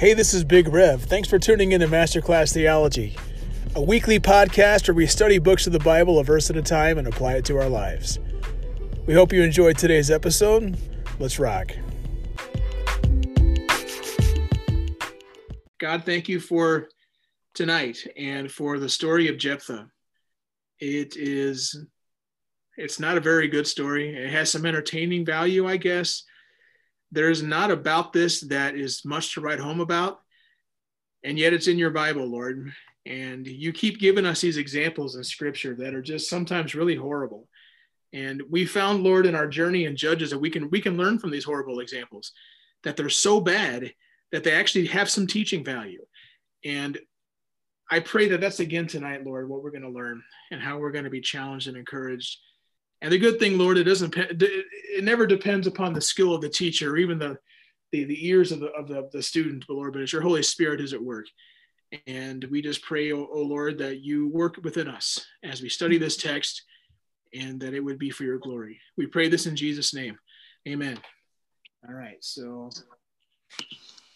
Hey, this is Big Rev. Thanks for tuning in to Masterclass Theology, a weekly podcast where we study books of the Bible a verse at a time and apply it to our lives. We hope you enjoyed today's episode. Let's rock. God, thank you for tonight and for the story of Jephthah. It is it's not a very good story. It has some entertaining value, I guess. There's not about this that is much to write home about. And yet it's in your Bible, Lord. And you keep giving us these examples in scripture that are just sometimes really horrible. And we found, Lord, in our journey in Judges that we can we can learn from these horrible examples, that they're so bad that they actually have some teaching value. And I pray that that's again tonight, Lord, what we're going to learn and how we're going to be challenged and encouraged. And the good thing, Lord, it doesn't it never depends upon the skill of the teacher or even the the, the ears of the, of the, the student, but Lord, but it's your Holy Spirit is at work. And we just pray, oh, oh Lord, that you work within us as we study this text and that it would be for your glory. We pray this in Jesus' name. Amen. All right. So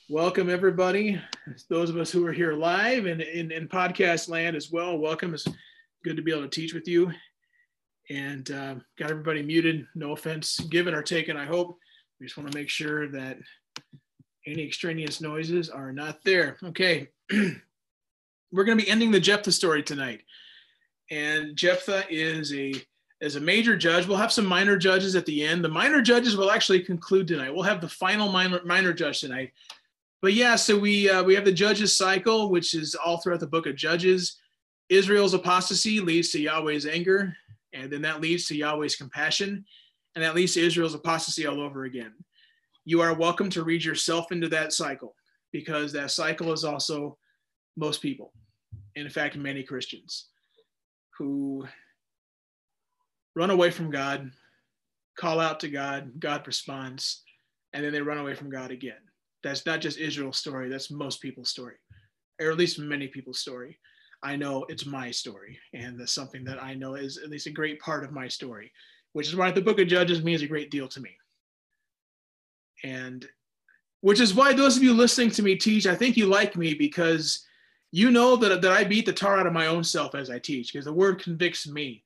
welcome everybody. Those of us who are here live and in, in podcast land as well, welcome. It's good to be able to teach with you. And uh, got everybody muted. No offense given or taken, I hope. We just want to make sure that any extraneous noises are not there. Okay. We're going to be ending the Jephthah story tonight. And Jephthah is a is a major judge. We'll have some minor judges at the end. The minor judges will actually conclude tonight. We'll have the final minor minor judge tonight. But yeah, so we uh, we have the judges cycle, which is all throughout the book of Judges. Israel's apostasy leads to Yahweh's anger, and then that leads to Yahweh's compassion, and that leads to Israel's apostasy all over again. You are welcome to read yourself into that cycle because that cycle is also most people. In fact, many Christians who run away from God, call out to God, God responds, and then they run away from God again. That's not just Israel's story, that's most people's story, or at least many people's story. I know it's my story, and that's something that I know is at least a great part of my story, which is why the book of Judges means a great deal to me. And which is why those of you listening to me teach, I think you like me because you know that, that I beat the tar out of my own self as I teach, because the word convicts me.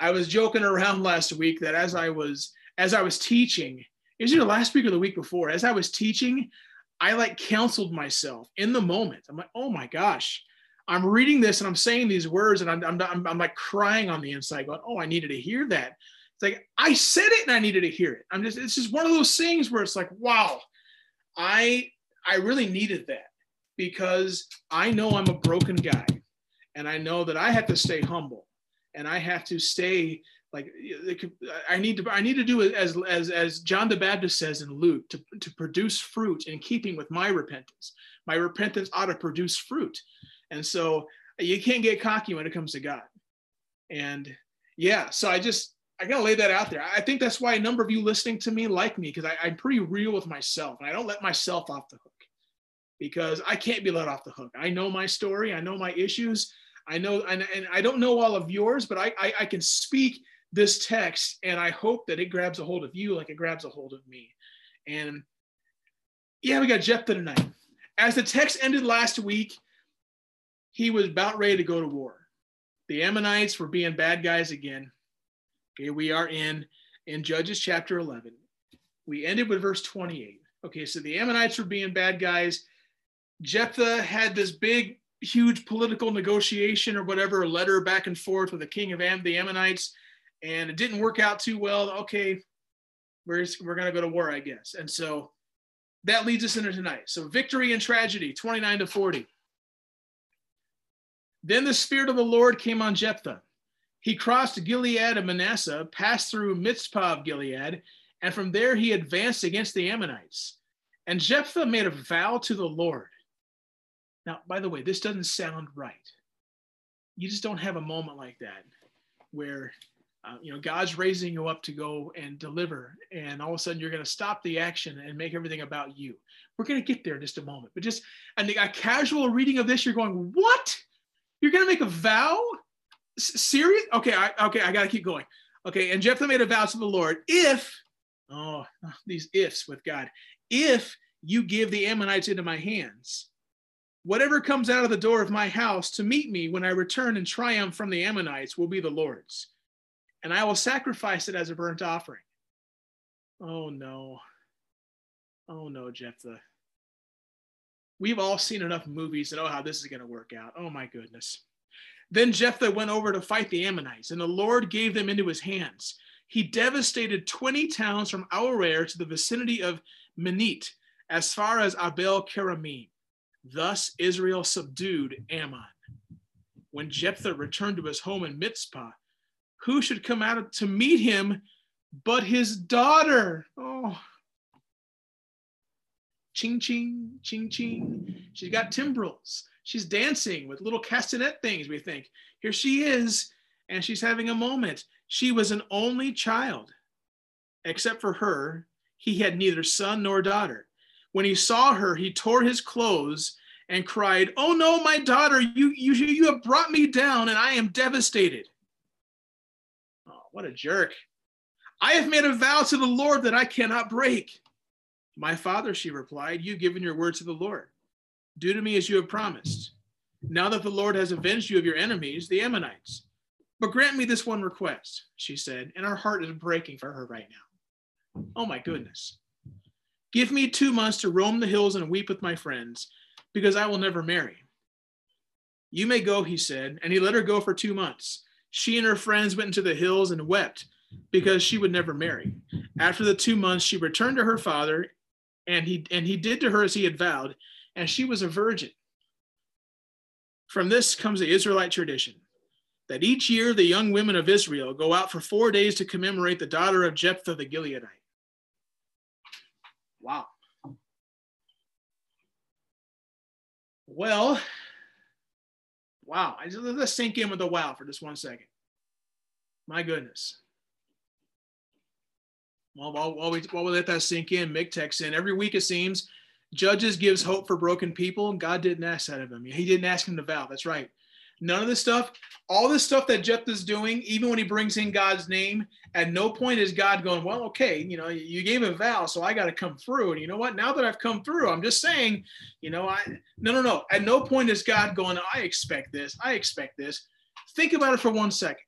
I was joking around last week that as I was as I was teaching, is either last week or the week before, as I was teaching, I like counseled myself in the moment. I'm like, oh my gosh, I'm reading this and I'm saying these words and I'm, I'm, I'm, I'm like crying on the inside, going, oh, I needed to hear that. It's like I said it and I needed to hear it. I'm just, it's just one of those things where it's like, wow, I, I really needed that because I know I'm a broken guy and I know that I have to stay humble and I have to stay like I need to I need to do as as as John the Baptist says in Luke to, to produce fruit in keeping with my repentance. My repentance ought to produce fruit. And so you can't get cocky when it comes to God. And yeah, so I just I gotta lay that out there. I think that's why a number of you listening to me like me because I'm pretty real with myself and I don't let myself off the hook because I can't be let off the hook. I know my story, I know my issues, I know, and, and I don't know all of yours, but I, I, I can speak this text and I hope that it grabs a hold of you like it grabs a hold of me. And yeah, we got Jephthah tonight. As the text ended last week, he was about ready to go to war. The Ammonites were being bad guys again. Okay, we are in in Judges chapter 11. We ended with verse 28. Okay, so the Ammonites were being bad guys. Jephthah had this big huge political negotiation or whatever, letter back and forth with the king of Am- the Ammonites, and it didn't work out too well. Okay, we're, we're going to go to war, I guess. And so that leads us into tonight. So victory and tragedy, 29 to 40. Then the Spirit of the Lord came on Jephthah. He crossed Gilead and Manasseh, passed through Mizpah of Gilead, and from there he advanced against the Ammonites. And Jephthah made a vow to the Lord. Now, by the way, this doesn't sound right. You just don't have a moment like that where uh, you know God's raising you up to go and deliver, and all of a sudden you're going to stop the action and make everything about you. We're going to get there in just a moment, but just a casual reading of this, you're going, "What? You're to make a vow? S- serious? Okay, I, okay, I got to keep going. Okay, and Jephthah made a vow to the Lord if, oh, these ifs with God, if you give the Ammonites into my hands. Whatever comes out of the door of my house to meet me when I return in triumph from the Ammonites will be the Lord's, and I will sacrifice it as a burnt offering. Oh no. Oh no, Jephthah. We've all seen enough movies to know how this is going to work out. Oh my goodness. Then Jephthah went over to fight the Ammonites, and the Lord gave them into his hands. He devastated 20 towns from Aroer to the vicinity of Minnith, as far as Abel Keramim. Thus Israel subdued Ammon. When Jephthah returned to his home in Mizpah, who should come out to meet him but his daughter? Oh, ching ching, ching ching. She's got timbrels. She's dancing with little castanet things, we think. Here she is, and she's having a moment. She was an only child. Except for her, he had neither son nor daughter. When he saw her, he tore his clothes and cried, Oh no, my daughter, you, you, you have brought me down, and I am devastated. Oh, what a jerk. I have made a vow to the Lord that I cannot break. My father, she replied, you've given your word to the Lord. Do to me as you have promised. Now that the Lord has avenged you of your enemies, the Ammonites. But grant me this one request, she said, and our heart is breaking for her right now. Oh my goodness. Give me two months to roam the hills and weep with my friends, because I will never marry. You may go, he said, and he let her go for two months. She and her friends went into the hills and wept because she would never marry. After the two months, she returned to her father, and he and he did to her as he had vowed, and she was a virgin. From this comes the Israelite tradition that each year the young women of Israel go out for four days to commemorate the daughter of Jephthah the Gileadite. Wow. Well, wow. I just let this sink in with a wow for just one second. My goodness. Well, while, while, we, while we let that sink in, Mick texts in every week, it seems Judges gives hope for broken people. And God didn't ask that of him. He didn't ask him to vow. That's right. None of this stuff, all this stuff that Jephthah's doing, even when he brings in God's name, at no point is God going, well, okay, you know, you gave a vow, so I got to come through. And you know what? Now that I've come through, I'm just saying, you know, I, no, no, no. At no point is God going, I expect this. I expect this. Think about it for one second.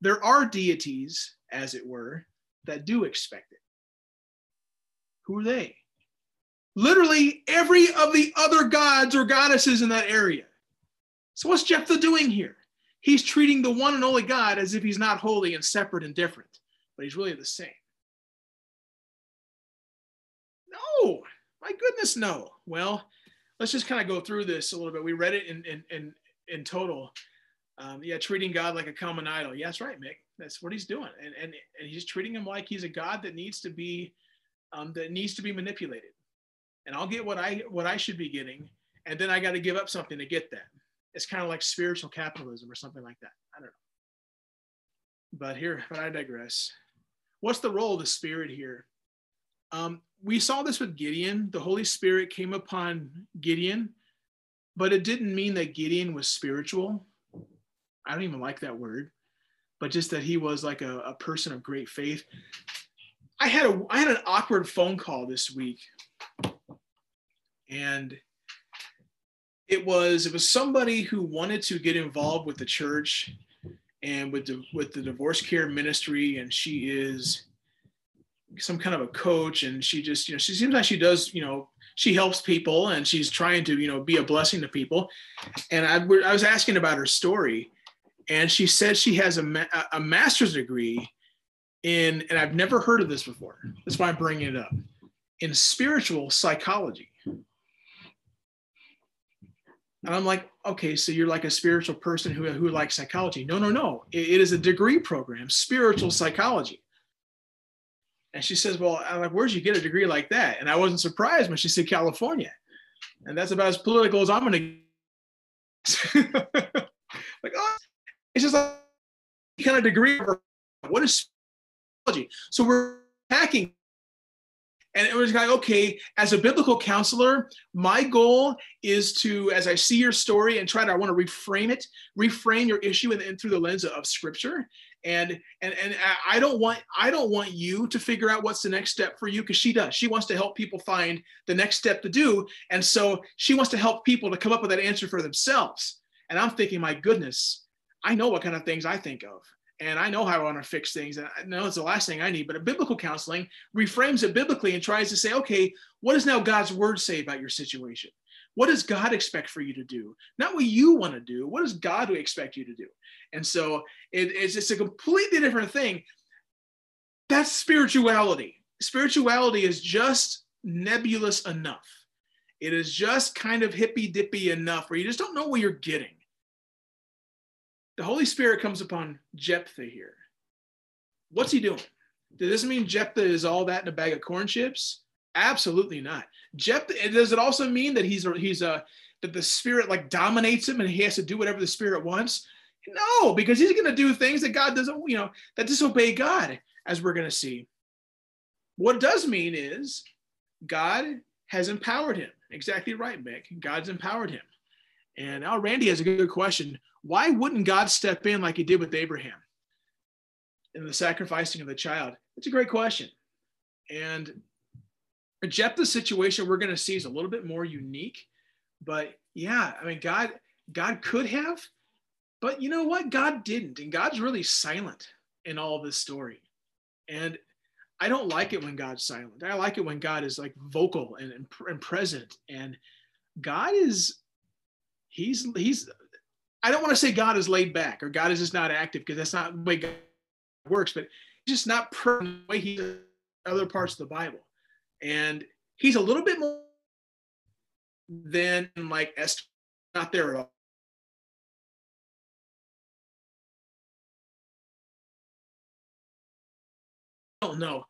There are deities, as it were, that do expect it. Who are they? literally every of the other gods or goddesses in that area. So what's Jephthah doing here? He's treating the one and only God as if he's not holy and separate and different, but he's really the same. No, my goodness, no. Well, let's just kind of go through this a little bit. We read it in in in, in total. Um, yeah, treating God like a common idol. Yeah, that's right, Mick. That's what he's doing, and and and he's treating him like he's a God that needs to be um, that needs to be manipulated and I'll get what I what I should be getting, and then I got to give up something to get that. It's kind of like spiritual capitalism or something like that. I don't know. But here, but I digress. What's the role of the Spirit here? Um, we saw this with Gideon. The Holy Spirit came upon Gideon, but it didn't mean that Gideon was spiritual. I don't even like that word, but just that he was like a, a person of great faith. I had a I had an awkward phone call this week. And it was it was somebody who wanted to get involved with the church and with the with the divorce care ministry. And she is some kind of a coach. And she just you know she seems like she does you know she helps people and she's trying to you know be a blessing to people. And i, I was asking about her story and she said she has a, a master's degree in and i've never heard of this before that's why i'm bringing it up in spiritual psychology and I'm like, okay, so you're like a spiritual person who, who likes psychology. No, no, no. It, it is a degree program, spiritual psychology. And she says, well, I'm like, where'd you get a degree like that? And I wasn't surprised when she said California. And that's about as political as I'm going to. like, oh, it's just like kind of degree. What is psychology? So we're hacking And it was like, okay, as a biblical counselor, my goal is to, as I see your story and try to, I want to reframe it, reframe your issue and, and through the lens of, of scripture. And and and I don't want I don't want you to figure out what's the next step for you because she does. She wants to help people find the next step to do. And so she wants to help people to come up with that answer for themselves. And I'm thinking, my goodness, I know what kind of things I think of and I know how I want to fix things. And I know it's the last thing I need. But a biblical counseling reframes it biblically and tries to say, okay, what does now God's word say about your situation? What does God expect for you to do? Not what you want to do. What does God expect you to do? And so it, it's just a completely different thing. That's spirituality. Spirituality is just nebulous enough. It is just kind of hippy dippy enough where you just don't know what you're getting the Holy Spirit comes upon Jephthah here. What's he doing? Does this mean Jephthah is all that in a bag of corn chips? Absolutely not. Jephthah, does it also mean that he's he's a that the spirit like dominates him and he has to do whatever the spirit wants? No, because he's going to do things that God doesn't, you know, that disobey God, as we're going to see. What it does mean is God has empowered him. Exactly right, Mick. God's empowered him. And now Randy has a good question. Why wouldn't God step in like he did with Abraham in the sacrificing of the child? It's a great question. And Jephthah's situation we're going to see is a little bit more unique. But yeah, I mean, God, God could have, but you know what? God didn't. And God's really silent in all this story. And I don't like it when God's silent. I like it when God is like vocal and, and, and present. And God is, he's, he's, I don't want to say God is laid back or God is just not active because that's not the way God works, but just not the way he other parts of the Bible. And he's a little bit more than like Esther, not there at all. Don't know.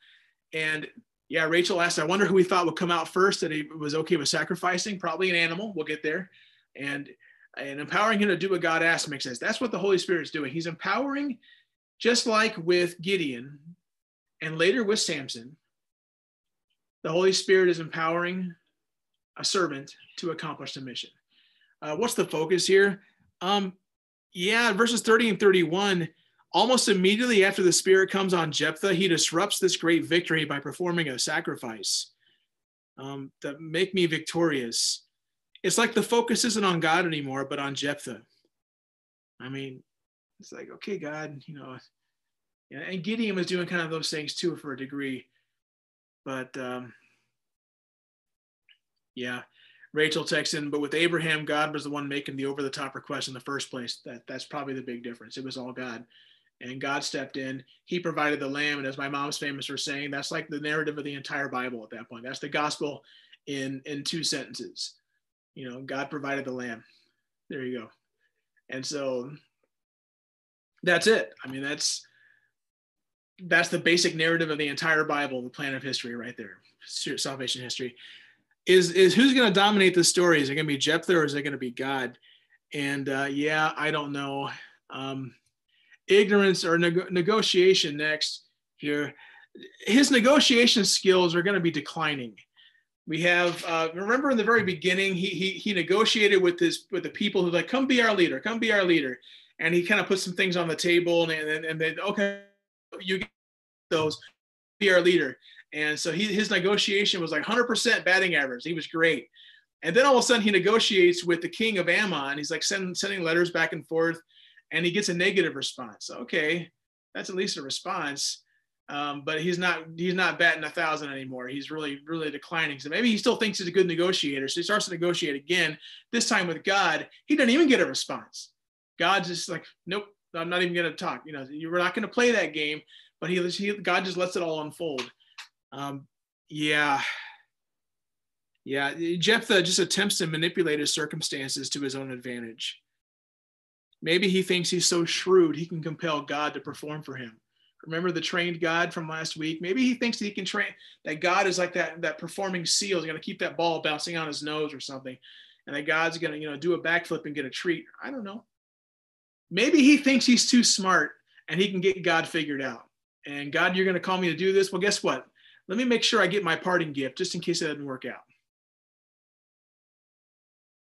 And yeah, Rachel asked, I wonder who we thought would come out first that he was okay with sacrificing. Probably an animal. We'll get there. And and empowering him to do what God asked makes sense. That's what the Holy Spirit is doing. He's empowering, just like with Gideon and later with Samson, the Holy Spirit is empowering a servant to accomplish the mission. Uh, what's the focus here? Um, yeah, verses 30 and 31. Almost immediately after the Spirit comes on Jephthah, he disrupts this great victory by performing a sacrifice um, that make me victorious it's like the focus isn't on God anymore, but on Jephthah. I mean, it's like, okay, God, you know, and Gideon was doing kind of those things too for a degree. But um, yeah, Rachel texted, but with Abraham, God was the one making the over the top request in the first place. That that's probably the big difference. It was all God. And God stepped in. He provided the lamb. And as my mom's famous for saying, that's like the narrative of the entire Bible at that point. That's the gospel in in two sentences you know, God provided the lamb. There you go. And so that's it. I mean, that's that's the basic narrative of the entire Bible, the plan of history, right there, salvation history. Is is who's going to dominate the story? Is it going to be Jephthah or is it going to be God? And uh, yeah, I don't know. Um, ignorance or neg- negotiation next here. His negotiation skills are going to be declining we have uh, remember in the very beginning he, he he negotiated with his with the people who like come be our leader come be our leader. And he kind of put some things on the table and and, and then okay you get those be our leader. And so he, his negotiation was like 100% batting average. He was great. And then all of a sudden he negotiates with the king of ammon. He's like send, sending letters back and forth and he gets a negative response. Okay that's at least a response um, but he's not he's not batting a thousand anymore. He's really really declining. So maybe he still thinks he's a good negotiator. So he starts to negotiate again. This time with God, he doesn't even get a response. God's just like, nope, I'm not even going to talk. You know, you're not going to play that game. But he, he God just lets it all unfold. Um, yeah, yeah. Jephthah just attempts to manipulate his circumstances to his own advantage. Maybe he thinks he's so shrewd he can compel God to perform for him Remember the trained God from last week? Maybe he thinks that he can train that God is like that that performing seal is going to keep that ball bouncing on his nose or something, and that God's going to you know do a backflip and get a treat. I don't know. Maybe he thinks he's too smart and he can get God figured out. And God, you're going to call me to do this. Well, guess what? let me make sure I get my parting gift just in case it doesn't work out.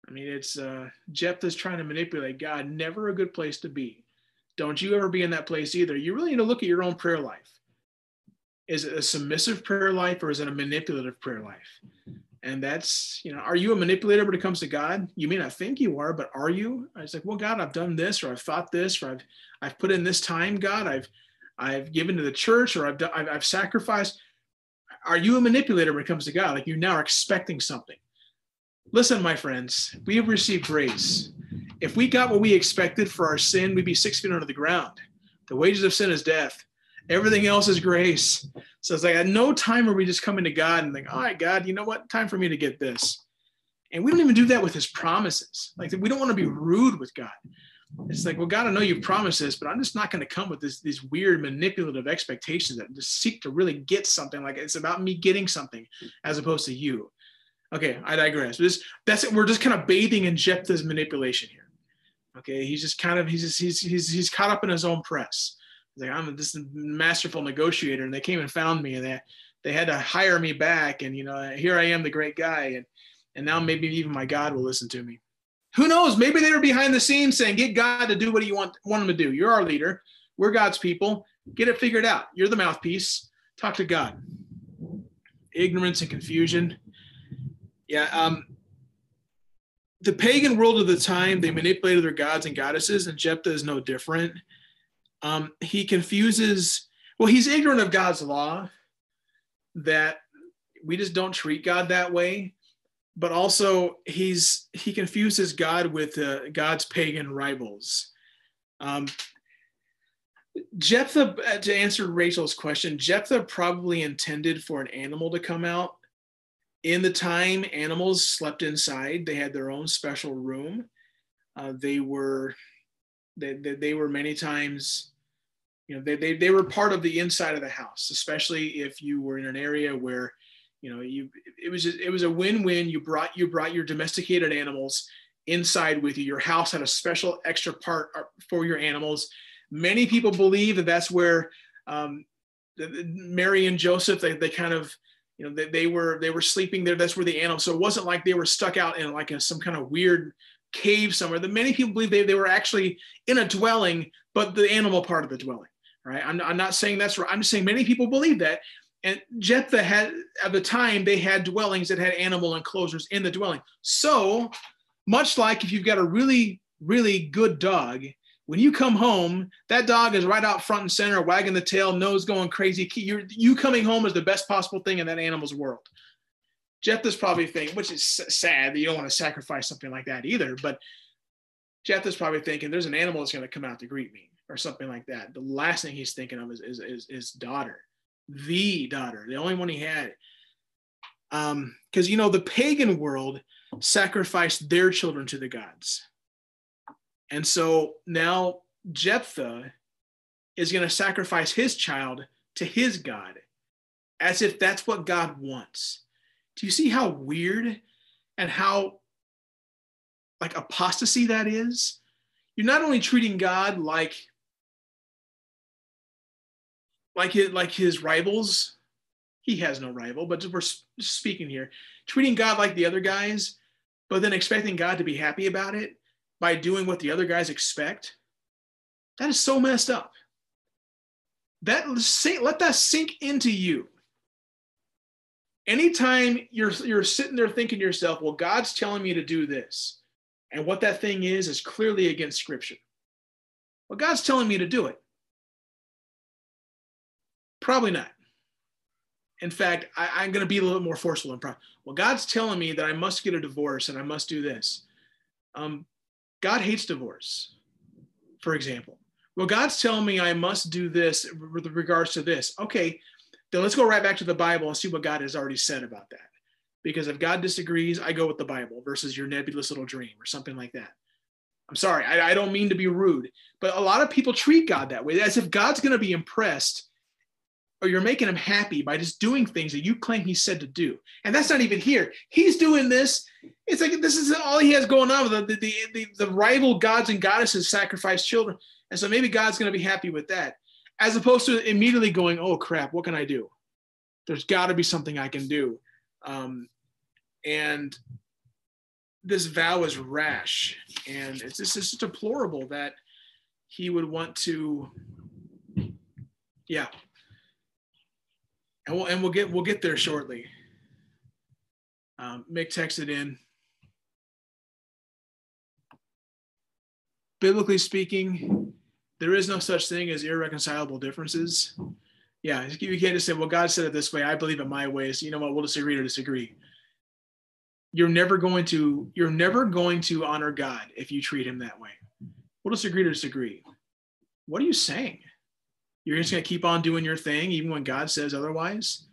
I mean, it's uh, Jephthah's trying to manipulate God. Never a good place to be. Don't you ever be in that place either. You really need to look at your own prayer life. Is it a submissive prayer life or is it a manipulative prayer life? And that's, you know, are you a manipulator when it comes to God? You may not think you are, but are you? I was like, well, God, I've done this, or I've thought this, or I've I've put in this time, God. I've I've given to the church, or I've done, I've, I've sacrificed. Are you a manipulator when it comes to God? Like you now are expecting something. Listen, my friends, we have received grace. If we got what we expected for our sin, we'd be six feet under the ground. The wages of sin is death. Everything else is grace. So it's like at no time are we just coming to God and think, all right, God, you know what? Time for me to get this. And we don't even do that with his promises. Like we don't want to be rude with God. It's like, well, God, I know you promised this, but I'm just not going to come with this, these weird manipulative expectations that just seek to really get something. Like it's about me getting something as opposed to you. Okay, I digress. This, that's it. We're just kind of bathing in Jephthah's manipulation here. Okay, he's just kind of he's just, he's he's he's caught up in his own press. He's like I'm this masterful negotiator, and they came and found me, and they they had to hire me back, and you know here I am, the great guy, and and now maybe even my God will listen to me. Who knows? Maybe they were behind the scenes saying, "Get God to do what you want want him to do. You're our leader. We're God's people. Get it figured out. You're the mouthpiece. Talk to God." Ignorance and confusion. Yeah. Um, the pagan world of the time, they manipulated their gods and goddesses, and Jephthah is no different. Um, he confuses, well, he's ignorant of God's law, that we just don't treat God that way. But also, he's he confuses God with uh, God's pagan rivals. Um, Jephthah, to answer Rachel's question, Jephthah probably intended for an animal to come out in the time animals slept inside they had their own special room. Uh, they were they, they, they, were many times you know they, they, they were part of the inside of the house especially if you were in an area where you know you it was just, it was a win-win. You brought you brought your domesticated animals inside with you. Your house had a special extra part uh, for your animals. Many people believe that that's where um, mary and joseph they, they kind of you know they, they were they were sleeping there. That's where the animals so it wasn't like they were stuck out in like a, some kind of weird cave somewhere. The many people believe they, they were actually in a dwelling but the animal part of the dwelling right? I'm, I'm not saying that's right. I'm just saying many people believe that. And jephthah had at the time they had dwellings that had animal enclosures in the dwelling. So much like if you've got a really really good dog when you come home, that dog is right out front and center, wagging the tail, nose going crazy. You're, you coming home is the best possible thing in that animal's world. Jephthah's probably thinking, which is sad that you don't want to sacrifice something like that either, but Jephthah's probably thinking there's an animal that's going to come out to greet me or something like that. The last thing he's thinking of is, is, is, is daughter, the daughter, the only one he had. Because, um, you know, the pagan world sacrificed their children to the gods and so now Jephthah is going to sacrifice his child to his God as if that's what God wants. Do you see how weird and how like apostasy that is? You're not only treating God like like his, like his rivals. He has no rival, but we're speaking here. Treating God like the other guys, but then expecting God to be happy about it by doing what the other guys expect, that is so messed up. That let that sink into you. Anytime you're you're sitting there thinking to yourself, well, God's telling me to do this, and what that thing is is clearly against Scripture. Well, God's telling me to do it. Probably not. In fact, I, am going to be a little more forceful and proud. Well, God's telling me that I must get a divorce and I must do this. Um, God hates divorce, for example. Well, God's telling me I must do this with regards to this. Okay, then let's go right back to the Bible and see what God has already said about that. Because if God disagrees, I go with the Bible versus your nebulous little dream or something like that. I'm sorry, I, I don't mean to be rude, but a lot of people treat God that way, as if God's going to be impressed or you're making him happy by just doing things that you claim he said to do. And that's not even here. He's doing this. It's like this is all he has going on. The, the, the, the rival gods and goddesses sacrifice children. And so maybe God's going to be happy with that, as opposed to immediately going, oh crap, what can I do? there's got to be something I can do. Um, and this vow is rash, and it's just, it's just deplorable that he would want to. Yeah, and we'll and we'll get we'll get there shortly. Um, Mick texted in. Biblically speaking, there is no such thing as irreconcilable differences. Yeah, you can't just say, "Well, God said it this way. I believe it my way." So you know what? We'll disagree to disagree. You're never going to you're never going to honor God if you treat Him that way. We'll disagree to disagree. What are you saying? You're just going to keep on doing your thing even when God says otherwise?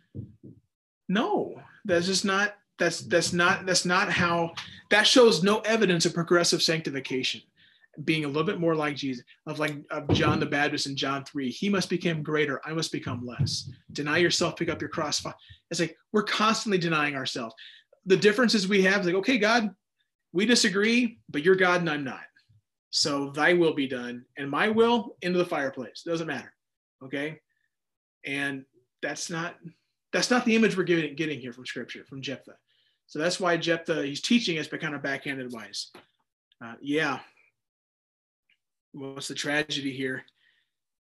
No, that's just not that's that's not that's not how that shows no evidence of progressive sanctification being a little bit more like jesus of like of john the baptist in john 3 he must become greater i must become less. Deny yourself pick up your cross. It's like we're constantly denying ourselves. The differences we have like okay god we disagree but you're god and i'm not. So thy will be done and my will into the fireplace. Doesn't matter okay? And that's not that's not the image we're getting, getting here from scripture from jephthah. So that's why jephthah he's teaching us but kind of backhanded wise. Uh, yeah. What's the tragedy here?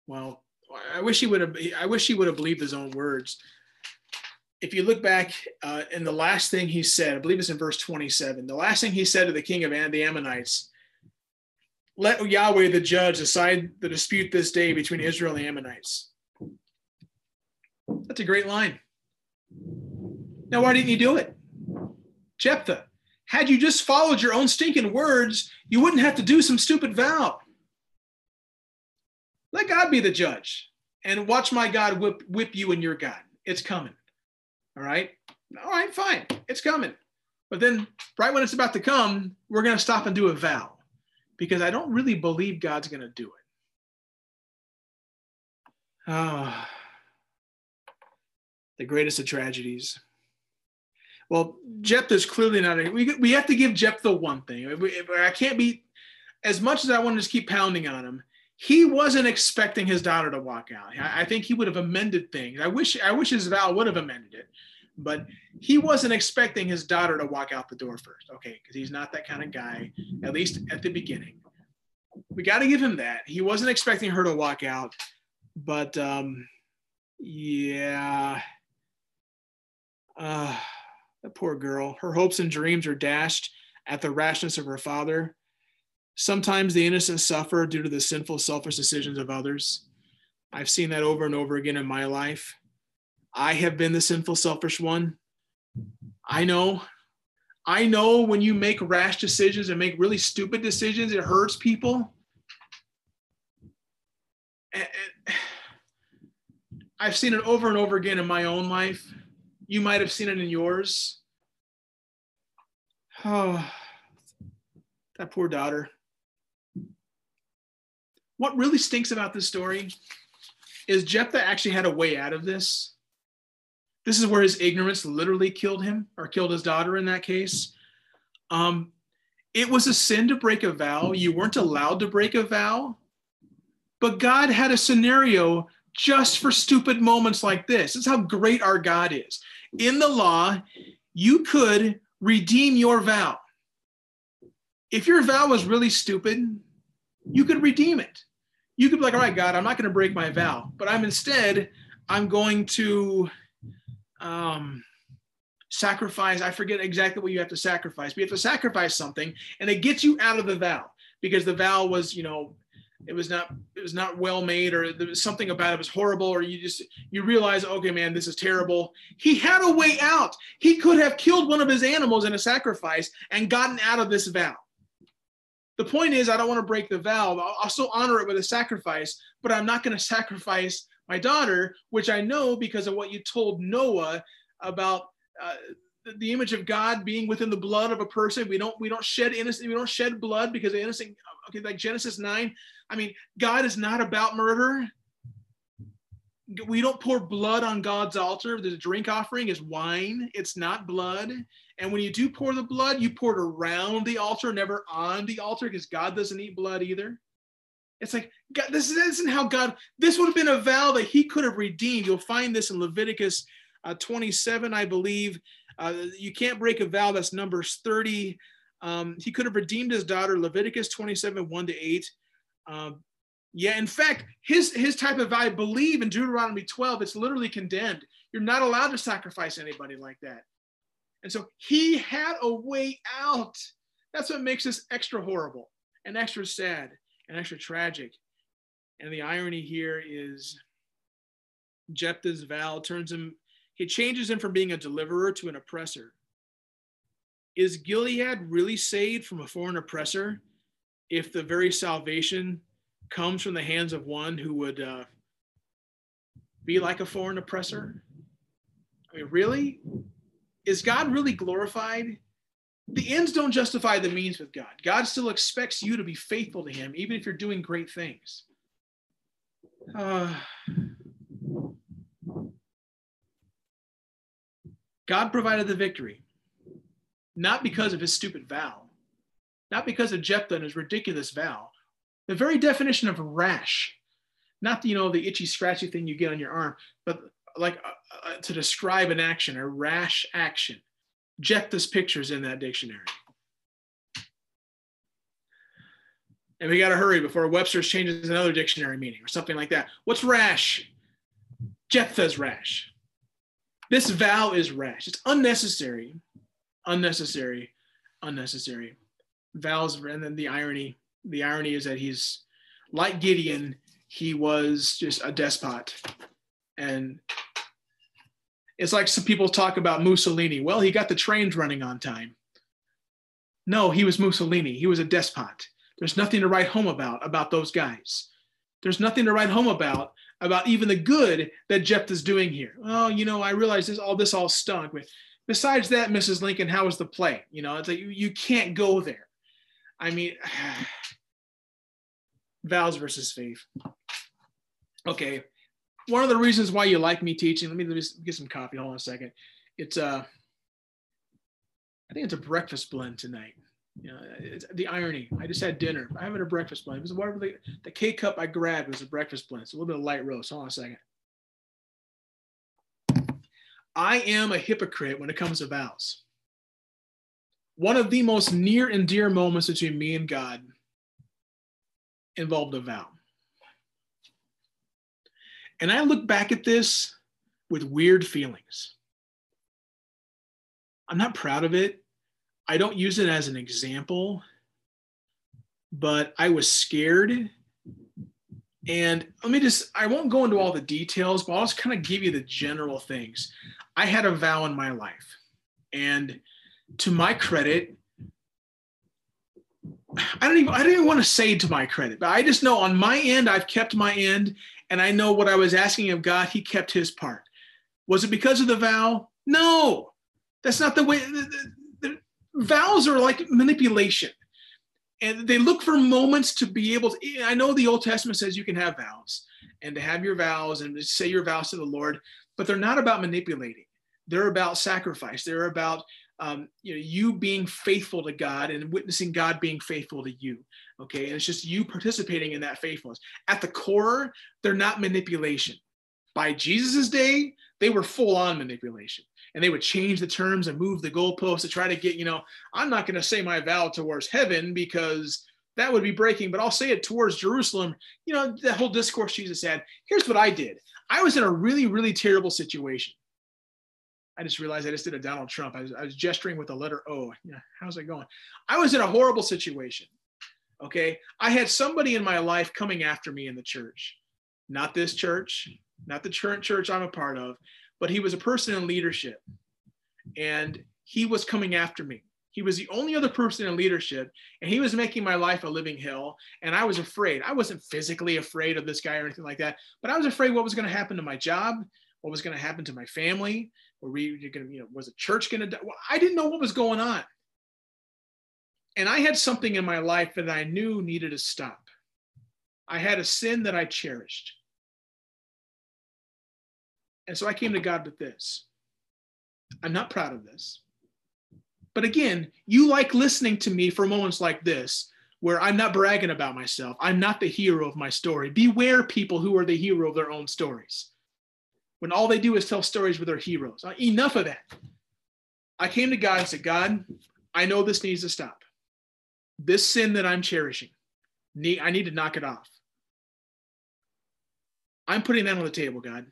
Well i wish he would have i wish he would have believed his own words. If you look back uh, in the last thing he said i believe it's in verse 27 the last thing he said to the king of the ammonites let Yahweh the judge decide the dispute this day between Israel and the Ammonites. That's a great line. Now, why didn't you do it? Jephthah, had you just followed your own stinking words, you wouldn't have to do some stupid vow. Let God be the judge and watch my God whip, whip you and your God. It's coming. All right? All right, fine. It's coming. But then, right when it's about to come, we're going to stop and do a vow because I don't really believe God's going to do it. Ah, the greatest of tragedies. Well, Jephthah's clearly not. A, we, we have to give Jephthah one thing. I can't be, as much as I want to just keep pounding on him, he wasn't expecting his daughter to walk out. I, I think he would have amended things. I wish I wish his vow would have amended it, but he wasn't expecting his daughter to walk out the door first. Okay, because he's not that kind of guy, at least at the beginning. We got to give him that. He wasn't expecting her to walk out, but um, yeah. Uh, that poor girl. Her hopes and dreams are dashed at the rashness of her father. Sometimes the innocent suffer due to the sinful, selfish decisions of others. I've seen that over and over again in my life. I have been the sinful, selfish one. Mm-hmm. I know. I know when you make rash decisions and make really stupid decisions, it hurts people. And I've seen it over and over again in my own life. You might have seen it in yours. Oh, that poor daughter. What really stinks about this story is Jephthah actually had a way out of this. This is where his ignorance literally killed him or killed his daughter in that case. Um, it was a sin to break a vow. You weren't allowed to break a vow. But God had a scenario just for stupid moments like this. This is how great our God is. In the law, you could redeem your vow. If your vow was really stupid, you could redeem it. You could be like, all right, God, I'm not going to break my vow, but I'm instead, I'm going to um, sacrifice. I forget exactly what you have to sacrifice, but you have to sacrifice something, and it gets you out of the vow because the vow was, you know, it was not it was not well made or there was something about it was horrible or you just you realize okay man this is terrible he had a way out he could have killed one of his animals in a sacrifice and gotten out of this vow the point is i don't want to break the vow i'll, I'll still honor it with a sacrifice but i'm not going to sacrifice my daughter, which I know because of what you told Noah about uh, the image of God being within the blood of a person. We don't we don't shed innocent we don't shed blood because of innocent. Okay, like Genesis nine. I mean, God is not about murder. We don't pour blood on God's altar. The drink offering is wine. It's not blood. And when you do pour the blood, you pour it around the altar, never on the altar, because God doesn't eat blood either. It's like, God, this isn't how God, this would have been a vow that he could have redeemed. You'll find this in Leviticus uh, 27, I believe. Uh, you can't break a vow. That's Numbers 30. Um, he could have redeemed his daughter, Leviticus 27, 1 to 8. Um, yeah, in fact, his his type of vow, I believe in Deuteronomy 12, it's literally condemned. You're not allowed to sacrifice anybody like that. And so he had a way out. That's what makes this extra horrible and extra sad and extra tragic. And the irony here is Jephthah's vow turns him, he changes him from being a deliverer to an oppressor. Is Gilead really saved from a foreign oppressor if the very salvation comes from the hands of one who would uh, be like a foreign oppressor? I mean, really? Is God really glorified? The ends don't justify the means with God. God still expects you to be faithful to Him, even if you're doing great things. Uh, God provided the victory, not because of his stupid vow, not because of Jephthah and his ridiculous vow. The very definition of rash, not the, you know the itchy, scratchy thing you get on your arm, but like uh, uh, to describe an action, a rash action. Jephthah's pictures in that dictionary. And we got to hurry before Webster's changes another dictionary meaning or something like that. What's rash? Jephthah's rash. This vow is rash. It's unnecessary, unnecessary, unnecessary. Vows, and then the irony. The irony is that he's like Gideon, he was just a despot. And it's like some people talk about Mussolini. Well, he got the trains running on time. No, he was Mussolini. He was a despot. There's nothing to write home about about those guys. There's nothing to write home about about even the good that Jephthah's doing here. Oh, you know, I realize this all this all stunk. But besides that, Mrs. Lincoln, how was the play? You know, it's like you, you can't go there. I mean, vows versus faith. Okay, one of the reasons why you like me teaching. Let me, let me get some coffee. Hold on a second. It's uh, I think it's a breakfast blend tonight. You know, it's the irony. I just had dinner. I haven't a breakfast blend. It was whatever the, the K cup I grabbed was a breakfast blend. It's a little bit of light roast. Hold on a second. I am a hypocrite when it comes to vows. One of the most near and dear moments between me and God involved a vow. And I look back at this with weird feelings. I'm not proud of it. I don't use it as an example, but I was scared. And let me just, I won't go into all the details, but I'll just kind of give you the general things. I had a vow in my life. And to my credit, I don't even I don't even want to say to my credit, but I just know on my end I've kept my end and I know what I was asking of God, he kept his part. Was it because of the vow? No. That's not the way the vows are like manipulation and they look for moments to be able to i know the old testament says you can have vows and to have your vows and to say your vows to the lord but they're not about manipulating they're about sacrifice they're about um, you know you being faithful to god and witnessing god being faithful to you okay and it's just you participating in that faithfulness at the core they're not manipulation by jesus's day they were full on manipulation and they would change the terms and move the goalposts to try to get, you know, I'm not going to say my vow towards heaven because that would be breaking, but I'll say it towards Jerusalem. You know, the whole discourse Jesus had. Here's what I did I was in a really, really terrible situation. I just realized I just did a Donald Trump. I was, I was gesturing with the letter O. Yeah, how's it going? I was in a horrible situation. Okay. I had somebody in my life coming after me in the church, not this church, not the current church I'm a part of, but he was a person in leadership and he was coming after me. He was the only other person in leadership, and he was making my life a living hell. And I was afraid. I wasn't physically afraid of this guy or anything like that, but I was afraid what was going to happen to my job, what was going to happen to my family. Were we going to, you know, was the church going to? Well, I didn't know what was going on. And I had something in my life that I knew needed to stop. I had a sin that I cherished. And so I came to God with this. I'm not proud of this. But again, you like listening to me for moments like this, where I'm not bragging about myself. I'm not the hero of my story. Beware people who are the hero of their own stories. when all they do is tell stories with their heroes. Enough of that. I came to God and said, God, I know this needs to stop. This sin that I'm cherishing, I need to knock it off. I'm putting that on the table, God.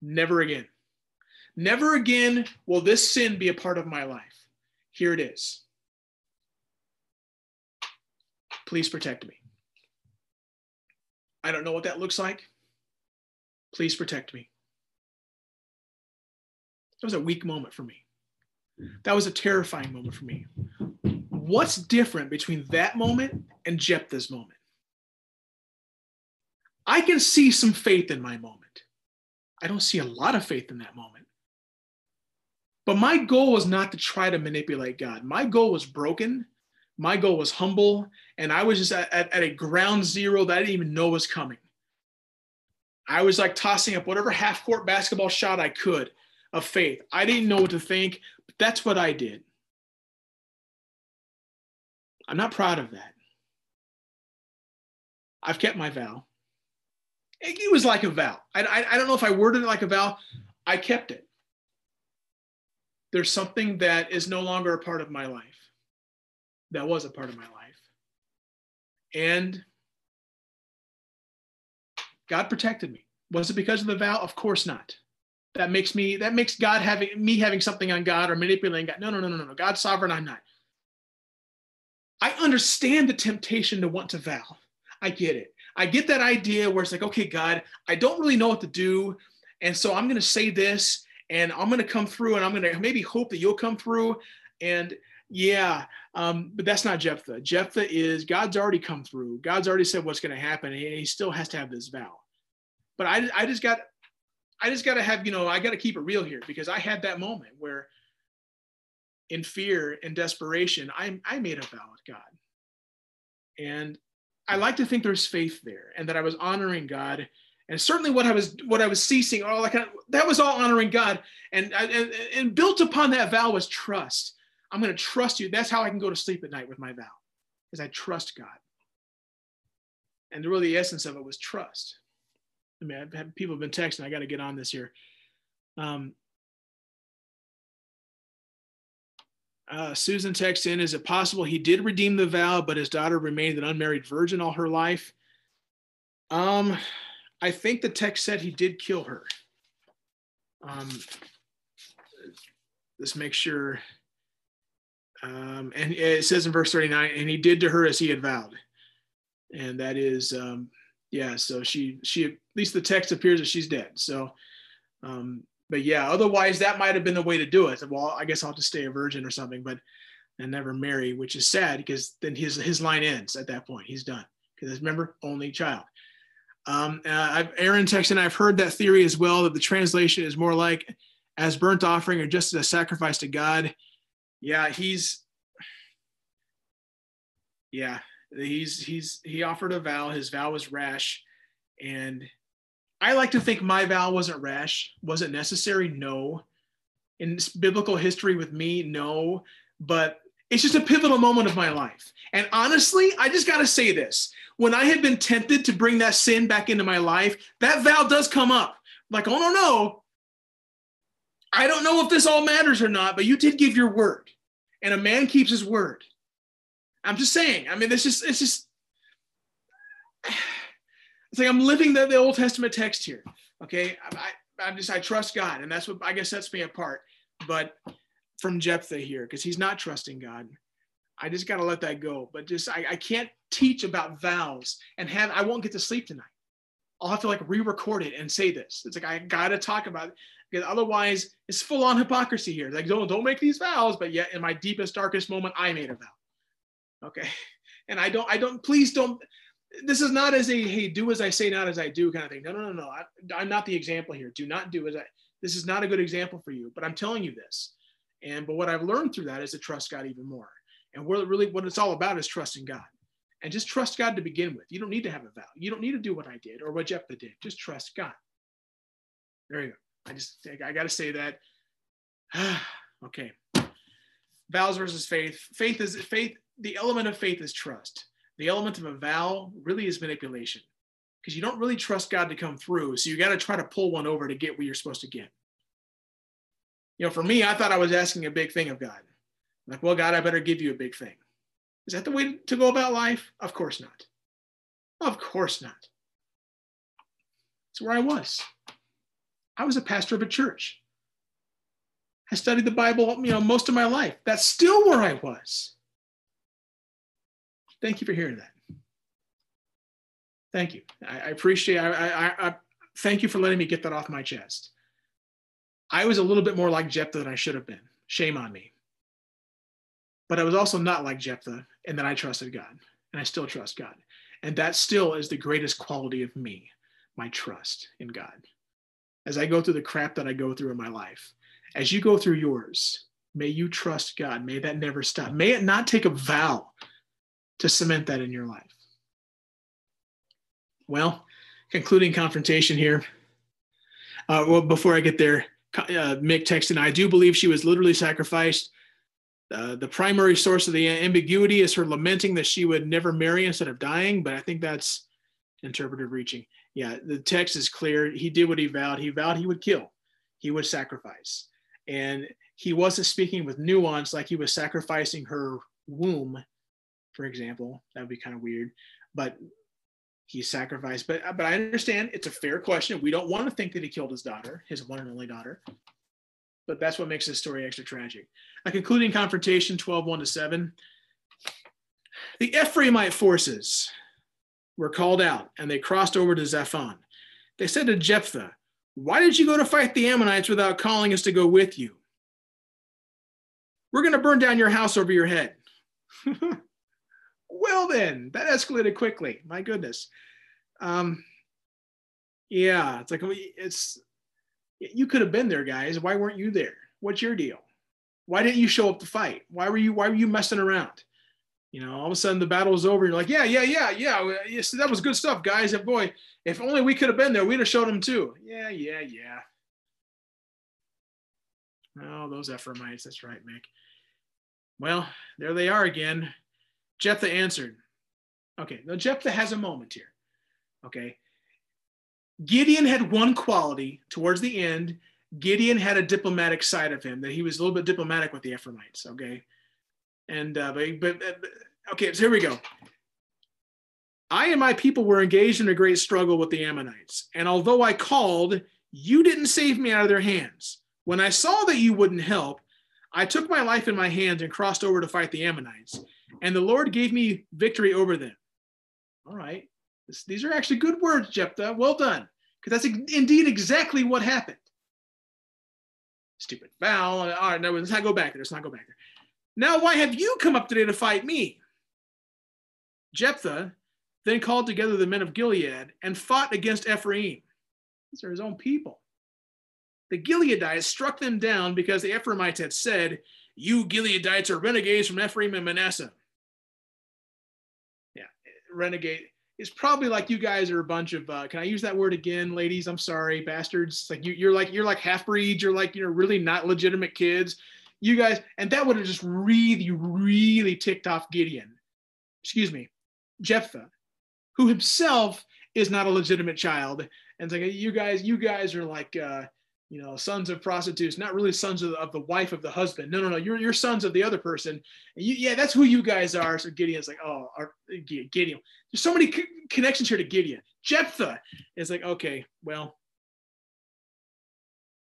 Never again. Never again will this sin be a part of my life. Here it is. Please protect me. I don't know what that looks like. Please protect me. That was a weak moment for me. That was a terrifying moment for me. What's different between that moment and Jephthah's moment? I can see some faith in my moment. I don't see a lot of faith in that moment. But my goal was not to try to manipulate God. My goal was broken. My goal was humble. And I was just at, at, at a ground zero that I didn't even know was coming. I was like tossing up whatever half court basketball shot I could of faith. I didn't know what to think, but that's what I did. I'm not proud of that. I've kept my vow. It was like a vow. I, I, I don't know if I worded it like a vow. I kept it. There's something that is no longer a part of my life. That was a part of my life. And God protected me. Was it because of the vow? Of course not. That makes me that makes God having me having something on God or manipulating God. No, no, no, no, no. God's sovereign. I'm not. I understand the temptation to want to vow. I get it. I get that idea where it's like, okay, God, I don't really know what to do. And so I'm going to say this and I'm going to come through and I'm going to maybe hope that you'll come through. And yeah, um, but that's not Jephthah. Jephthah is God's already come through. God's already said what's going to happen. And he still has to have this vow. But I, I just got, I just got to have, you know, I got to keep it real here because I had that moment where in fear and desperation, I, I made a vow with God. And I like to think there's faith there and that I was honoring God. And certainly what I was what I was ceasing, all that kind of, that was all honoring God. And, and, and built upon that vow was trust. I'm going to trust you. That's how I can go to sleep at night with my vow, is I trust God. And the really the essence of it was trust. I mean, I've had, people have been texting. I got to get on this here. Um, Uh, Susan texts in, is it possible he did redeem the vow, but his daughter remained an unmarried virgin all her life? Um, I think the text said he did kill her. Um, let's make sure. Um, and it says in verse 39, and he did to her as he had vowed. And that is, um, yeah, so she, she, at least the text appears that she's dead. So, um, but yeah, otherwise that might have been the way to do it. Well, I guess I'll just stay a virgin or something, but and never marry, which is sad because then his his line ends at that point. He's done because remember, only child. Um, uh, I've, Aaron texted, I've heard that theory as well that the translation is more like as burnt offering or just as a sacrifice to God. Yeah, he's yeah, he's he's he offered a vow. His vow was rash, and I like to think my vow wasn't rash. Was it necessary? No. In biblical history with me, no. But it's just a pivotal moment of my life. And honestly, I just got to say this. When I had been tempted to bring that sin back into my life, that vow does come up. Like, oh, no, no. I don't know if this all matters or not, but you did give your word. And a man keeps his word. I'm just saying. I mean, this is, it's just, it's like I'm living the, the Old Testament text here. Okay. I, I just, I trust God. And that's what I guess sets me apart. But from Jephthah here, because he's not trusting God. I just got to let that go. But just, I, I can't teach about vows and have, I won't get to sleep tonight. I'll have to like re-record it and say this. It's like I gotta talk about it because otherwise it's full on hypocrisy here. Like don't don't make these vows, but yet in my deepest darkest moment I made a vow. Okay, and I don't I don't please don't this is not as a hey do as i say not as i do kind of thing. No no no no. I, am not the example here. Do not do as i this is not a good example for you but i'm telling you this. And but what i've learned through that is to trust god even more. And what really what it's all about is trusting god. And just trust god to begin with. You don't need to have a vow. You don't need to do what i did or what jephthah did. Just trust god. There you go. I just i gotta say that. Okay. Vows versus faith. Faith is faith the element of faith is trust the element of a vow really is manipulation. because you don't really trust God to come through. So you got to try to pull one over to get what you're supposed to get. You know, for me, I thought I was asking a big thing of God. I'm like, well, God, I better give you a big thing. Is that the way to go about life? Of course not. Of course not. It's where I was. I was a pastor of a church. I studied the Bible, you know, most of my life. That's still where I was. Thank you for hearing that. Thank you. I, I appreciate. I, I, I thank you for letting me get that off my chest. I was a little bit more like Jephthah than I should have been. Shame on me. But I was also not like Jephthah in that I trusted God, and I still trust God. And that still is the greatest quality of me, my trust in God. As I go through the crap that I go through in my life, as you go through yours, may you trust God. May that never stop. May it not take a vow to cement that in your life. Well, concluding confrontation here. Uh, well, before I get there, uh, Mick texted, I do believe she was literally sacrificed. Uh, the primary source of the ambiguity is her lamenting that she would never marry instead of dying, but I think that's interpretive reaching. Yeah, the text is clear. He did what he vowed. He vowed he would kill, he would sacrifice. And he wasn't speaking with nuance like he was sacrificing her womb, for example. That would be kind of weird. But he sacrificed. But but I understand it's a fair question. We don't want to think that he killed his daughter, his one and only daughter. But that's what makes this story extra tragic. A concluding confrontation, 12, 1 to 7. The Ephraimite forces were called out and they crossed over to Zaphon. They said to Jephthah, Why did you go to fight the Ammonites without calling us to go with you? We're going to burn down your house over your head. well then that escalated quickly. My goodness. Um yeah it's like it's you could have been there guys. Why weren't you there? What's your deal? Why didn't you show up to fight? Why were you why were you messing around? You know all of a sudden the battle is over. And you're like yeah yeah yeah yeah yes, that was good stuff guys. And boy if only we could have been there we'd have showed them too. Yeah yeah yeah. Oh those ephraimites that's right mick. Well there they are again Jephthah answered. Okay, now Jephthah has a moment here. Okay. Gideon had one quality towards the end. Gideon had a diplomatic side of him that he was a little bit diplomatic with the Ephraimites. Okay. And, uh, but, but, but okay, so here we go. I and my people were engaged in a great struggle with the Ammonites. And although I called, you didn't save me out of their hands. When I saw that you wouldn't help, I took my life in my hands and crossed over to fight the Ammonites and the Lord gave me victory over them. All right. This, these are actually good words, Jephthah. Well done. Because that's indeed exactly what happened. Stupid foul. All right, no, let's not go back there. Let's not go back there. Now, why have you come up today to fight me? Jephthah then called together the men of Gilead and fought against Ephraim. These are his own people. The Gileadites struck them down because the Ephraimites had said, You Gileadites are renegades from Ephraim and Manasseh renegade is probably like you guys are a bunch of uh, can i use that word again ladies? I'm sorry bastards. Like you, you're like you're like half breeds. You're like you're really not legitimate kids. You guys and that would have just really really ticked off gideon. Excuse me jephthah who himself is not a legitimate child. And it's like you guys you guys are like uh you know, sons of prostitutes, not really sons of the, of the wife of the husband. No, no, no, you're, you're sons of the other person. You, yeah, that's who you guys are. So Gideon's like, oh, our, Gideon. There's so many connections here to Gideon. Jephthah is like, okay, well,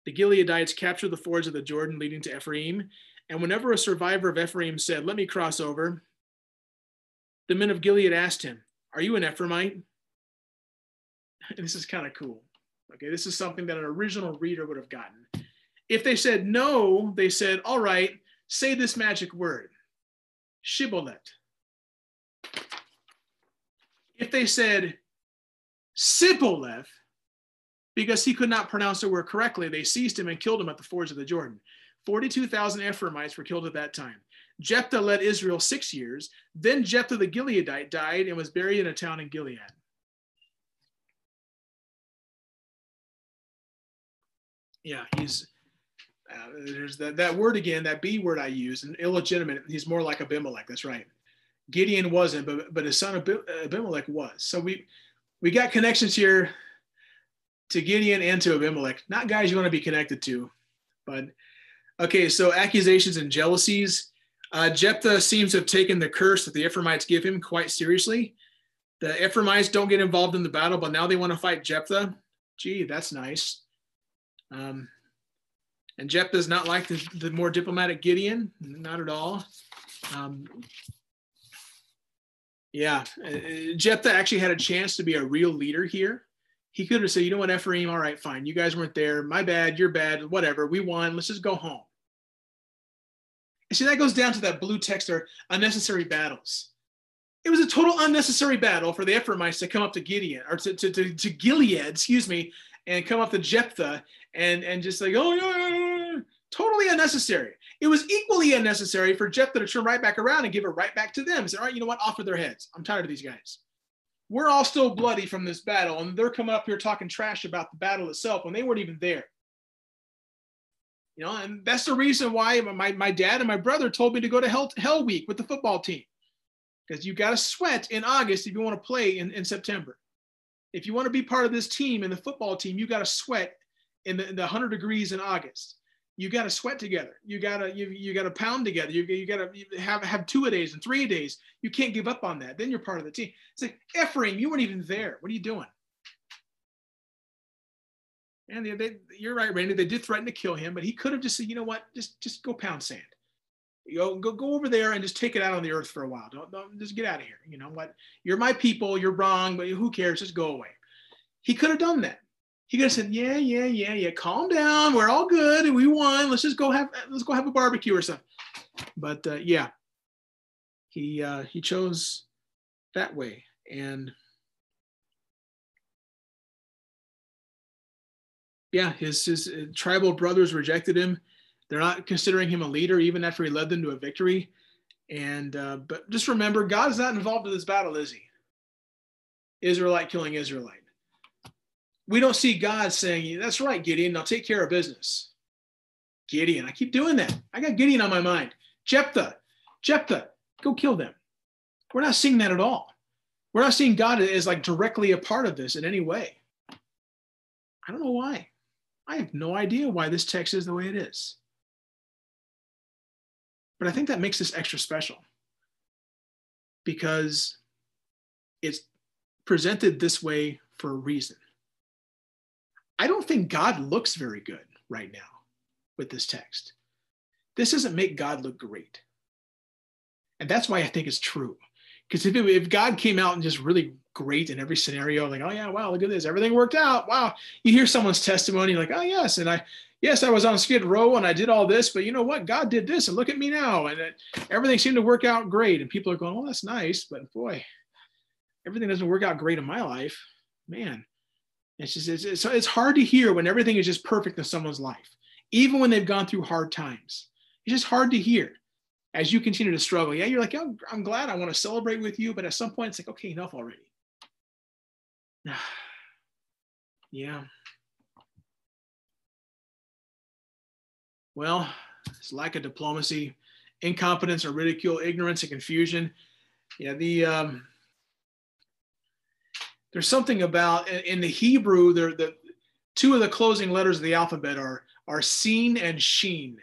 the Gileadites captured the fords of the Jordan leading to Ephraim. And whenever a survivor of Ephraim said, let me cross over, the men of Gilead asked him, are you an Ephraimite? And this is kind of cool. Okay, this is something that an original reader would have gotten. If they said no, they said, all right, say this magic word, shibboleth. If they said sibboleth, because he could not pronounce the word correctly, they seized him and killed him at the fords of the Jordan. 42,000 Ephraimites were killed at that time. Jephthah led Israel six years. Then Jephthah the Gileadite died and was buried in a town in Gilead. Yeah, he's uh, there's that, that word again, that B word I use, and illegitimate. He's more like Abimelech. That's right. Gideon wasn't, but but his son Abimelech was. So we we got connections here to Gideon and to Abimelech. Not guys you want to be connected to, but okay. So accusations and jealousies. Uh, Jephthah seems to have taken the curse that the Ephraimites give him quite seriously. The Ephraimites don't get involved in the battle, but now they want to fight Jephthah. Gee, that's nice. Um, and Jephthah is not like the, the, more diplomatic Gideon, not at all. Um, yeah, uh, Jephthah actually had a chance to be a real leader here. He could have said, you know what, Ephraim, all right, fine. You guys weren't there. My bad, you're bad, whatever. We won. Let's just go home. See, that goes down to that blue text there, unnecessary battles. It was a total unnecessary battle for the Ephraimites to come up to Gideon or to, to, to, to Gilead, excuse me, and come up to Jephthah and, and just like, oh, yeah, yeah, yeah. totally unnecessary. It was equally unnecessary for Jephthah to turn right back around and give it right back to them. Say, all right, you know what? Off with their heads. I'm tired of these guys. We're all still bloody from this battle, and they're coming up here talking trash about the battle itself when they weren't even there. You know, and that's the reason why my, my dad and my brother told me to go to Hell, Hell Week with the football team. Because you got to sweat in August if you want to play in, in September. If you want to be part of this team and the football team, you got to sweat in the, in the 100 degrees in August you got to sweat together. You got to you, you got to pound together. You, you got to have have two a days and three a days. You can't give up on that. Then you're part of the team. It's like Ephraim, you weren't even there. What are you doing? And they, they, you're right, Randy. They did threaten to kill him, but he could have just said, you know what, just just go pound sand. You go, go go over there and just take it out on the earth for a while. Don't, don't just get out of here. You know what? You're my people. You're wrong, but who cares? Just go away. He could have done that he could have said, "Yeah, yeah, yeah, yeah. Calm down. We're all good, we won. Let's just go have let's go have a barbecue or something." But uh, yeah, he uh, he chose that way, and yeah, his his uh, tribal brothers rejected him. They're not considering him a leader, even after he led them to a victory. And uh, but just remember, God is not involved in this battle, is he? Israelite killing Israelite we don't see God saying, That's right, Gideon, now take care of business. Gideon, I keep doing that. I got Gideon on my mind. Jephthah, Jephthah, go kill them. We're not seeing that at all. We're not seeing God as like directly a part of this in any way. I don't know why. I have no idea why this text is the way it is. But I think that makes this extra special because it's presented this way for a reason. I don't think God looks very good right now with this text. This doesn't make God look great. And that's why I think it's true. Because if, if God came out and just really great in every scenario, like, oh yeah, wow, look at this, everything worked out. Wow. You hear someone's testimony, like, oh yes, and I yes, I was on Skid Row and I did all this, but you know what? God did this, and look at me now. And it, everything seemed to work out great. And people are going, oh, that's nice, but boy, everything doesn't work out great in my life. Man, it's just it's, it's, it's hard to hear when everything is just perfect in someone's life, even when they've gone through hard times. It's just hard to hear as you continue to struggle. Yeah, you're like, oh, I'm glad I want to celebrate with you, but at some point it's like, okay, enough already. yeah. Well, it's lack of diplomacy, incompetence or ridicule, ignorance and confusion. Yeah, the um, there's something about in the Hebrew, there the two of the closing letters of the alphabet are are seen and sheen,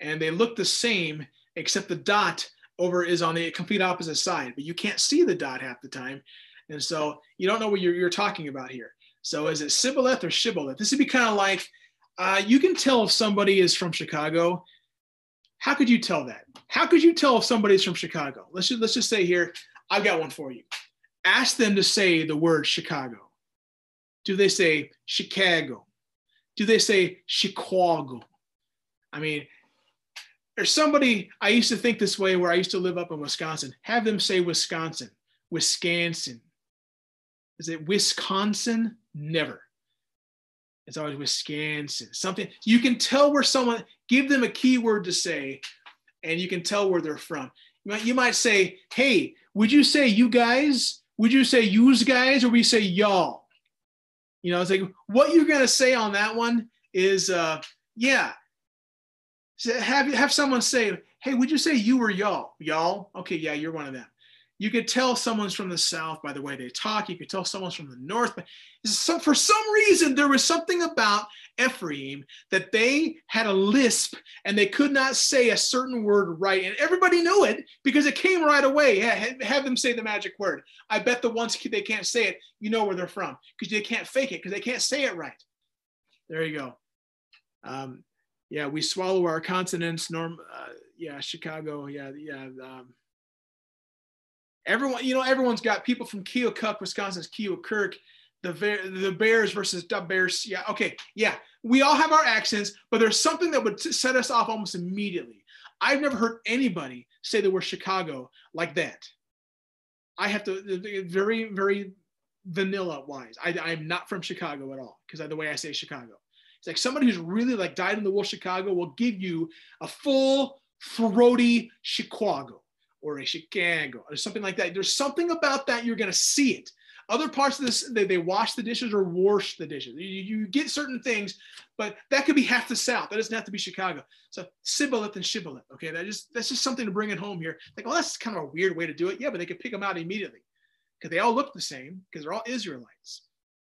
and they look the same except the dot over is on the complete opposite side, but you can't see the dot half the time, and so you don't know what you're, you're talking about here. So is it Sibboleth or Shibboleth? This would be kind of like uh, you can tell if somebody is from Chicago. How could you tell that? How could you tell if somebody's from Chicago? Let's just, let's just say here, I've got one for you ask them to say the word Chicago. Do they say Chicago? Do they say Chicago? I mean, there's somebody I used to think this way where I used to live up in Wisconsin. Have them say Wisconsin, Wisconsin. Is it Wisconsin? Never. It's always Wisconsin. Something you can tell where someone, give them a keyword to say, and you can tell where they're from. You might, you might say, Hey, would you say you guys? Would you say use guys or we say y'all? You know, it's like what you're gonna say on that one is uh yeah. So have have someone say, hey, would you say you or y'all? Y'all? Okay, yeah, you're one of them. You could tell someone's from the South by the way they talk. You could tell someone's from the North. But for some reason, there was something about Ephraim that they had a lisp and they could not say a certain word right. And everybody knew it because it came right away. Have them say the magic word. I bet the ones they can't say it, you know where they're from because they can't fake it because they can't say it right. There you go. Um, yeah, we swallow our consonants. Norm, uh, yeah, Chicago. Yeah, yeah. Um, everyone, you know, everyone's got people from Keokuk, Wisconsin's Keokuk, the the Bears versus the Bears. Yeah, okay, yeah. We all have our accents, but there's something that would set us off almost immediately. I've never heard anybody say the word Chicago like that. I have to very very vanilla wise. I, I'm not from Chicago at all because the way I say Chicago. It's like somebody who's really like dyed in the wool Chicago will give you a full throaty Chicago or a Chicago or something like that. There's something about that you're going to see it. Other parts of this, they, they wash the dishes or wash the dishes. You, you, get certain things, but that could be half the South. That doesn't have to be Chicago. So Sibboleth and Shibboleth. Okay, that just that's just something to bring it home here. Like, well, that's kind of a weird way to do it. Yeah, but they could pick them out immediately because they all look the same because they're all Israelites.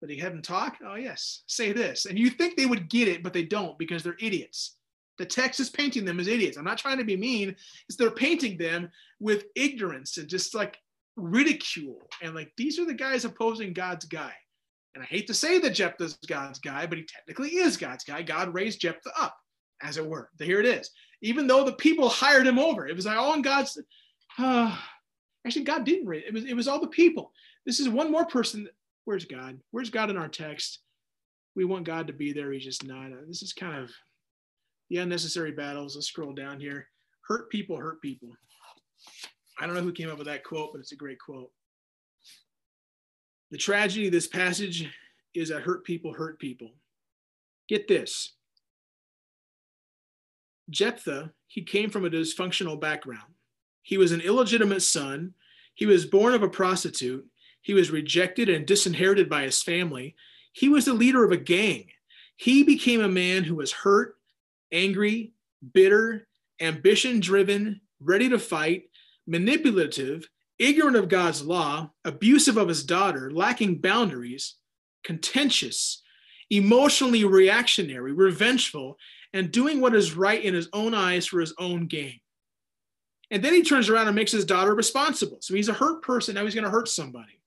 But they have them talk. Oh yes, say this, and you think they would get it, but they don't because they're idiots. The text is painting them as idiots. I'm not trying to be mean. It's they're painting them with ignorance and just like ridicule. And like these are the guys opposing God's guy. And I hate to say that Jephthah's God's guy, but he technically is God's guy. God raised Jephthah up, as it were. Here it is. Even though the people hired him over, it was all in God's. Uh, actually, God didn't raise it. Was it was all the people. This is one more person. Where's God? Where's God in our text? We want God to be there. He's just not. This is kind of the unnecessary battles. Let's scroll down here. Hurt people, hurt people. I don't know who came up with that quote, but it's a great quote. The tragedy of this passage is that hurt people hurt people. Get this Jephthah, he came from a dysfunctional background. He was an illegitimate son. He was born of a prostitute. He was rejected and disinherited by his family. He was the leader of a gang. He became a man who was hurt, angry, bitter, ambition driven, ready to fight, manipulative, ignorant of God's law, abusive of his daughter, lacking boundaries, contentious, emotionally reactionary, revengeful, and doing what is right in his own eyes for his own gain. And then he turns around and makes his daughter responsible. So he's a hurt person. Now he's going to hurt somebody,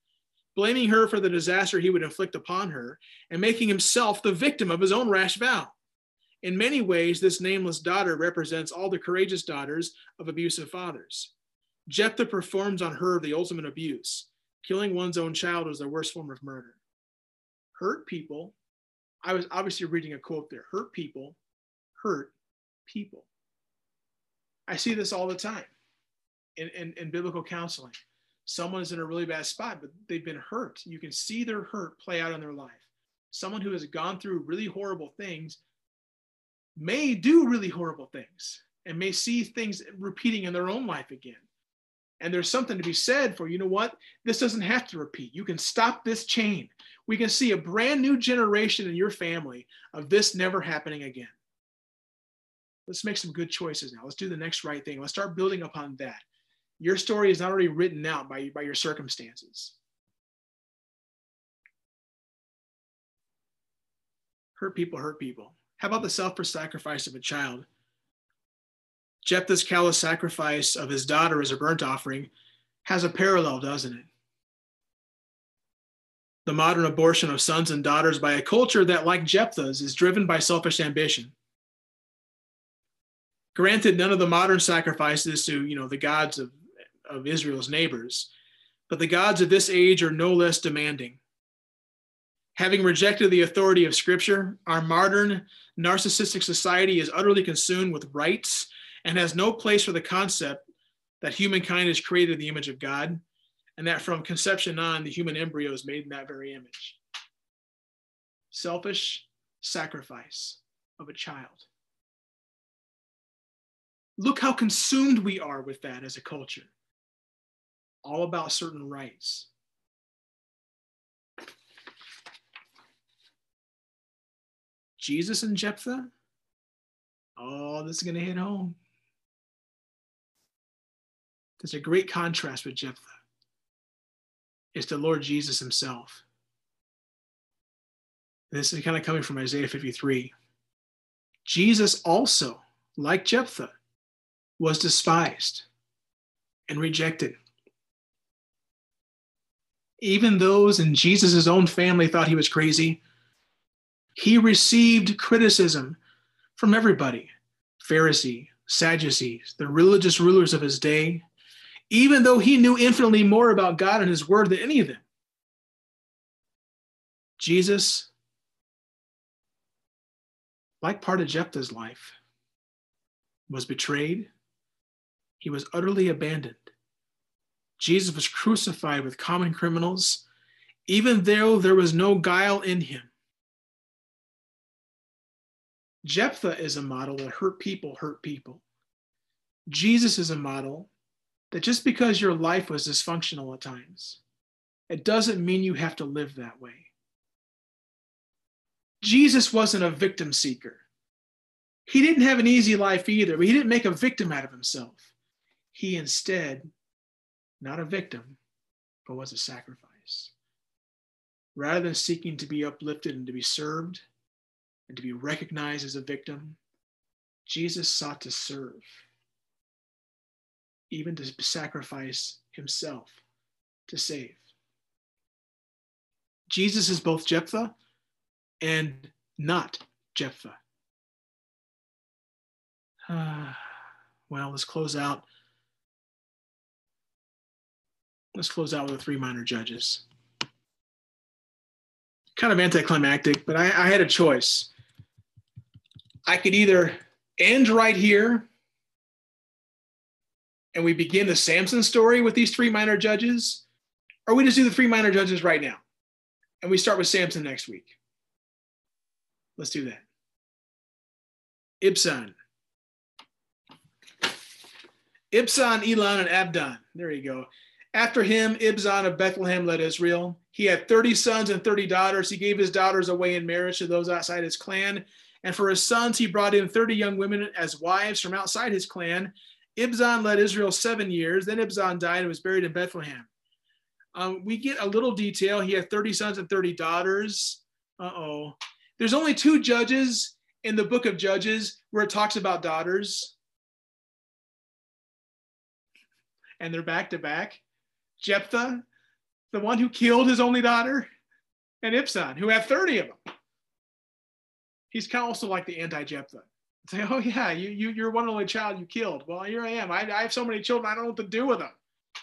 blaming her for the disaster he would inflict upon her and making himself the victim of his own rash vow. In many ways, this nameless daughter represents all the courageous daughters of abusive fathers. Jephthah performs on her the ultimate abuse. Killing one's own child was the worst form of murder. Hurt people, I was obviously reading a quote there hurt people, hurt people. I see this all the time in, in, in biblical counseling. Someone is in a really bad spot, but they've been hurt. You can see their hurt play out in their life. Someone who has gone through really horrible things may do really horrible things and may see things repeating in their own life again. And there's something to be said for, you know what? This doesn't have to repeat. You can stop this chain. We can see a brand new generation in your family of this never happening again. Let's make some good choices now. Let's do the next right thing. Let's start building upon that. Your story is not already written out by, by your circumstances. Hurt people hurt people. How about the self sacrifice of a child? Jephthah's callous sacrifice of his daughter as a burnt offering has a parallel, doesn't it? The modern abortion of sons and daughters by a culture that, like Jephthah's, is driven by selfish ambition. Granted, none of the modern sacrifices to, you know, the gods of, of Israel's neighbors, but the gods of this age are no less demanding. Having rejected the authority of Scripture, our modern narcissistic society is utterly consumed with rights and has no place for the concept that humankind is created in the image of God and that from conception on, the human embryo is made in that very image. Selfish sacrifice of a child. Look how consumed we are with that as a culture. All about certain rights. Jesus and Jephthah? Oh, this is going to hit home. There's a great contrast with Jephthah. It's the Lord Jesus himself. This is kind of coming from Isaiah 53. Jesus also, like Jephthah, was despised and rejected. Even those in Jesus' own family thought he was crazy. He received criticism from everybody Pharisee, Sadducees, the religious rulers of his day, even though he knew infinitely more about God and his word than any of them. Jesus, like part of Jephthah's life, was betrayed. He was utterly abandoned. Jesus was crucified with common criminals, even though there was no guile in him. Jephthah is a model that hurt people hurt people. Jesus is a model that just because your life was dysfunctional at times, it doesn't mean you have to live that way. Jesus wasn't a victim seeker. He didn't have an easy life either, but he didn't make a victim out of himself. He instead, not a victim, but was a sacrifice. Rather than seeking to be uplifted and to be served and to be recognized as a victim, Jesus sought to serve even to sacrifice himself to save. Jesus is both Jephthah and not Jephthah. Uh, well, let's close out. Let's close out with the three minor judges. Kind of anticlimactic, but I, I had a choice. I could either end right here and we begin the Samson story with these three minor judges, or we just do the three minor judges right now and we start with Samson next week. Let's do that. Ibzan. Ibzan, Elon, and Abdon. There you go. After him, Ibzan of Bethlehem led Israel. He had 30 sons and 30 daughters. He gave his daughters away in marriage to those outside his clan. And for his sons, he brought in 30 young women as wives from outside his clan. Ibzan led Israel seven years. Then Ibzan died and was buried in Bethlehem. Um, we get a little detail. He had 30 sons and 30 daughters. Uh oh. There's only two judges in the book of Judges where it talks about daughters. And they're back to back. Jephthah, the one who killed his only daughter, and Ibzan, who had 30 of them. He's kind of also like the anti Jephthah say, oh yeah, you, you you're one only child you killed. Well, here I am. I, I have so many children, I don't know what to do with them.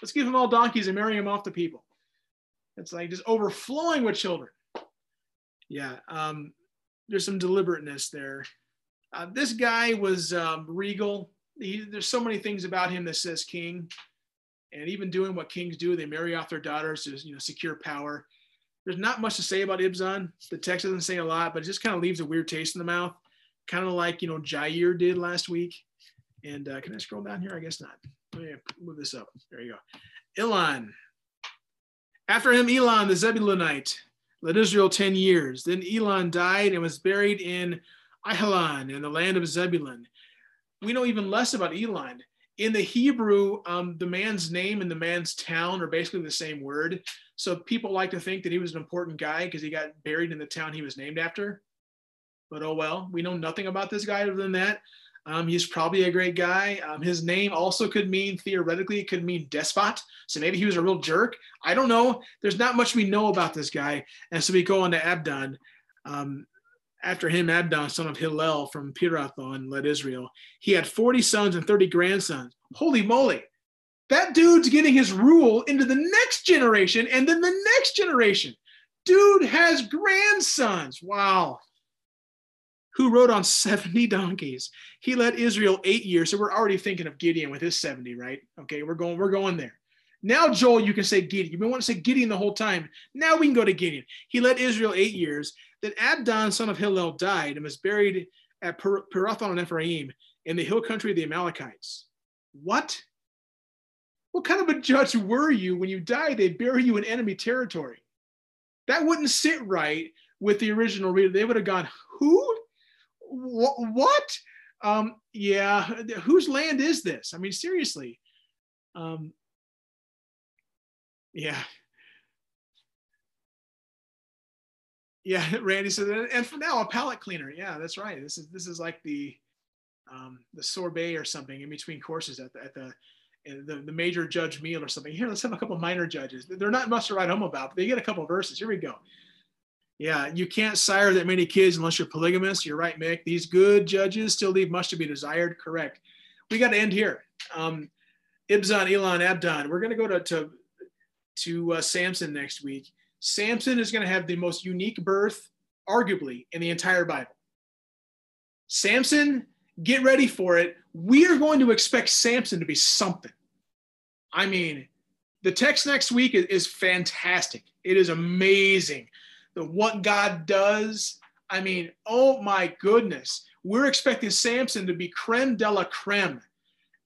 Let's give them all donkeys and marry them off to people. It's like just overflowing with children. Yeah, um, there's some deliberateness there. Uh, this guy was um, regal. He, there's so many things about him that says king, and even doing what kings do, they marry off their daughters to you know secure power. There's not much to say about Ibzan. The text doesn't say a lot, but it just kind of leaves a weird taste in the mouth kind of like you know Jair did last week. And uh, can I scroll down here? I guess not. Let me move this up. There you go. Elon. After him, Elon the Zebulunite led Israel 10 years. Then Elon died and was buried in Aijalon in the land of Zebulun. We know even less about Elon. In the Hebrew, um, the man's name and the man's town are basically the same word. So people like to think that he was an important guy because he got buried in the town he was named after but oh well. We know nothing about this guy other than that. Um, he's probably a great guy. Um, his name also could mean, theoretically, it could mean despot. So maybe he was a real jerk. I don't know. There's not much we know about this guy. And so we go on to Abdon. Um, after him, Abdon, son of Hillel from Pirathon, led Israel. He had 40 sons and 30 grandsons. Holy moly. That dude's getting his rule into the next generation and then the next generation. Dude has grandsons. Wow who rode on 70 donkeys. He led Israel eight years. So we're already thinking of Gideon with his 70, right? Okay, we're going, we're going there. Now, Joel, you can say Gideon. You've been wanting to say Gideon the whole time. Now we can go to Gideon. He led Israel eight years. Then Abdon, son of Hillel, died and was buried at Pirathon and Ephraim in the hill country of the Amalekites. What? What kind of a judge were you when you died? They bury you in enemy territory. That wouldn't sit right with the original reader. They would have gone, Who? what? Um, yeah, whose land is this? I mean, seriously. Um, yeah, Yeah, Randy said, and for now, a palate cleaner. Yeah, that's right. This is this is like the um, the sorbet or something in between courses at the at the the, the major judge meal or something. Here, let's have a couple minor judges. They're not much to write home about, but they get a couple verses. Here we go. Yeah, you can't sire that many kids unless you're polygamous. You're right, Mick. These good judges still leave much to be desired. Correct. We got to end here. Um, Ibzan, Elon, Abdon. We're going to go to to, to uh, Samson next week. Samson is going to have the most unique birth, arguably, in the entire Bible. Samson, get ready for it. We are going to expect Samson to be something. I mean, the text next week is, is fantastic. It is amazing the what God does. I mean, oh my goodness. We're expecting Samson to be creme de la creme.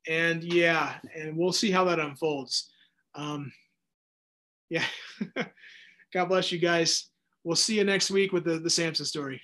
And yeah, and we'll see how that unfolds. Um, yeah. God bless you guys. We'll see you next week with the, the Samson story.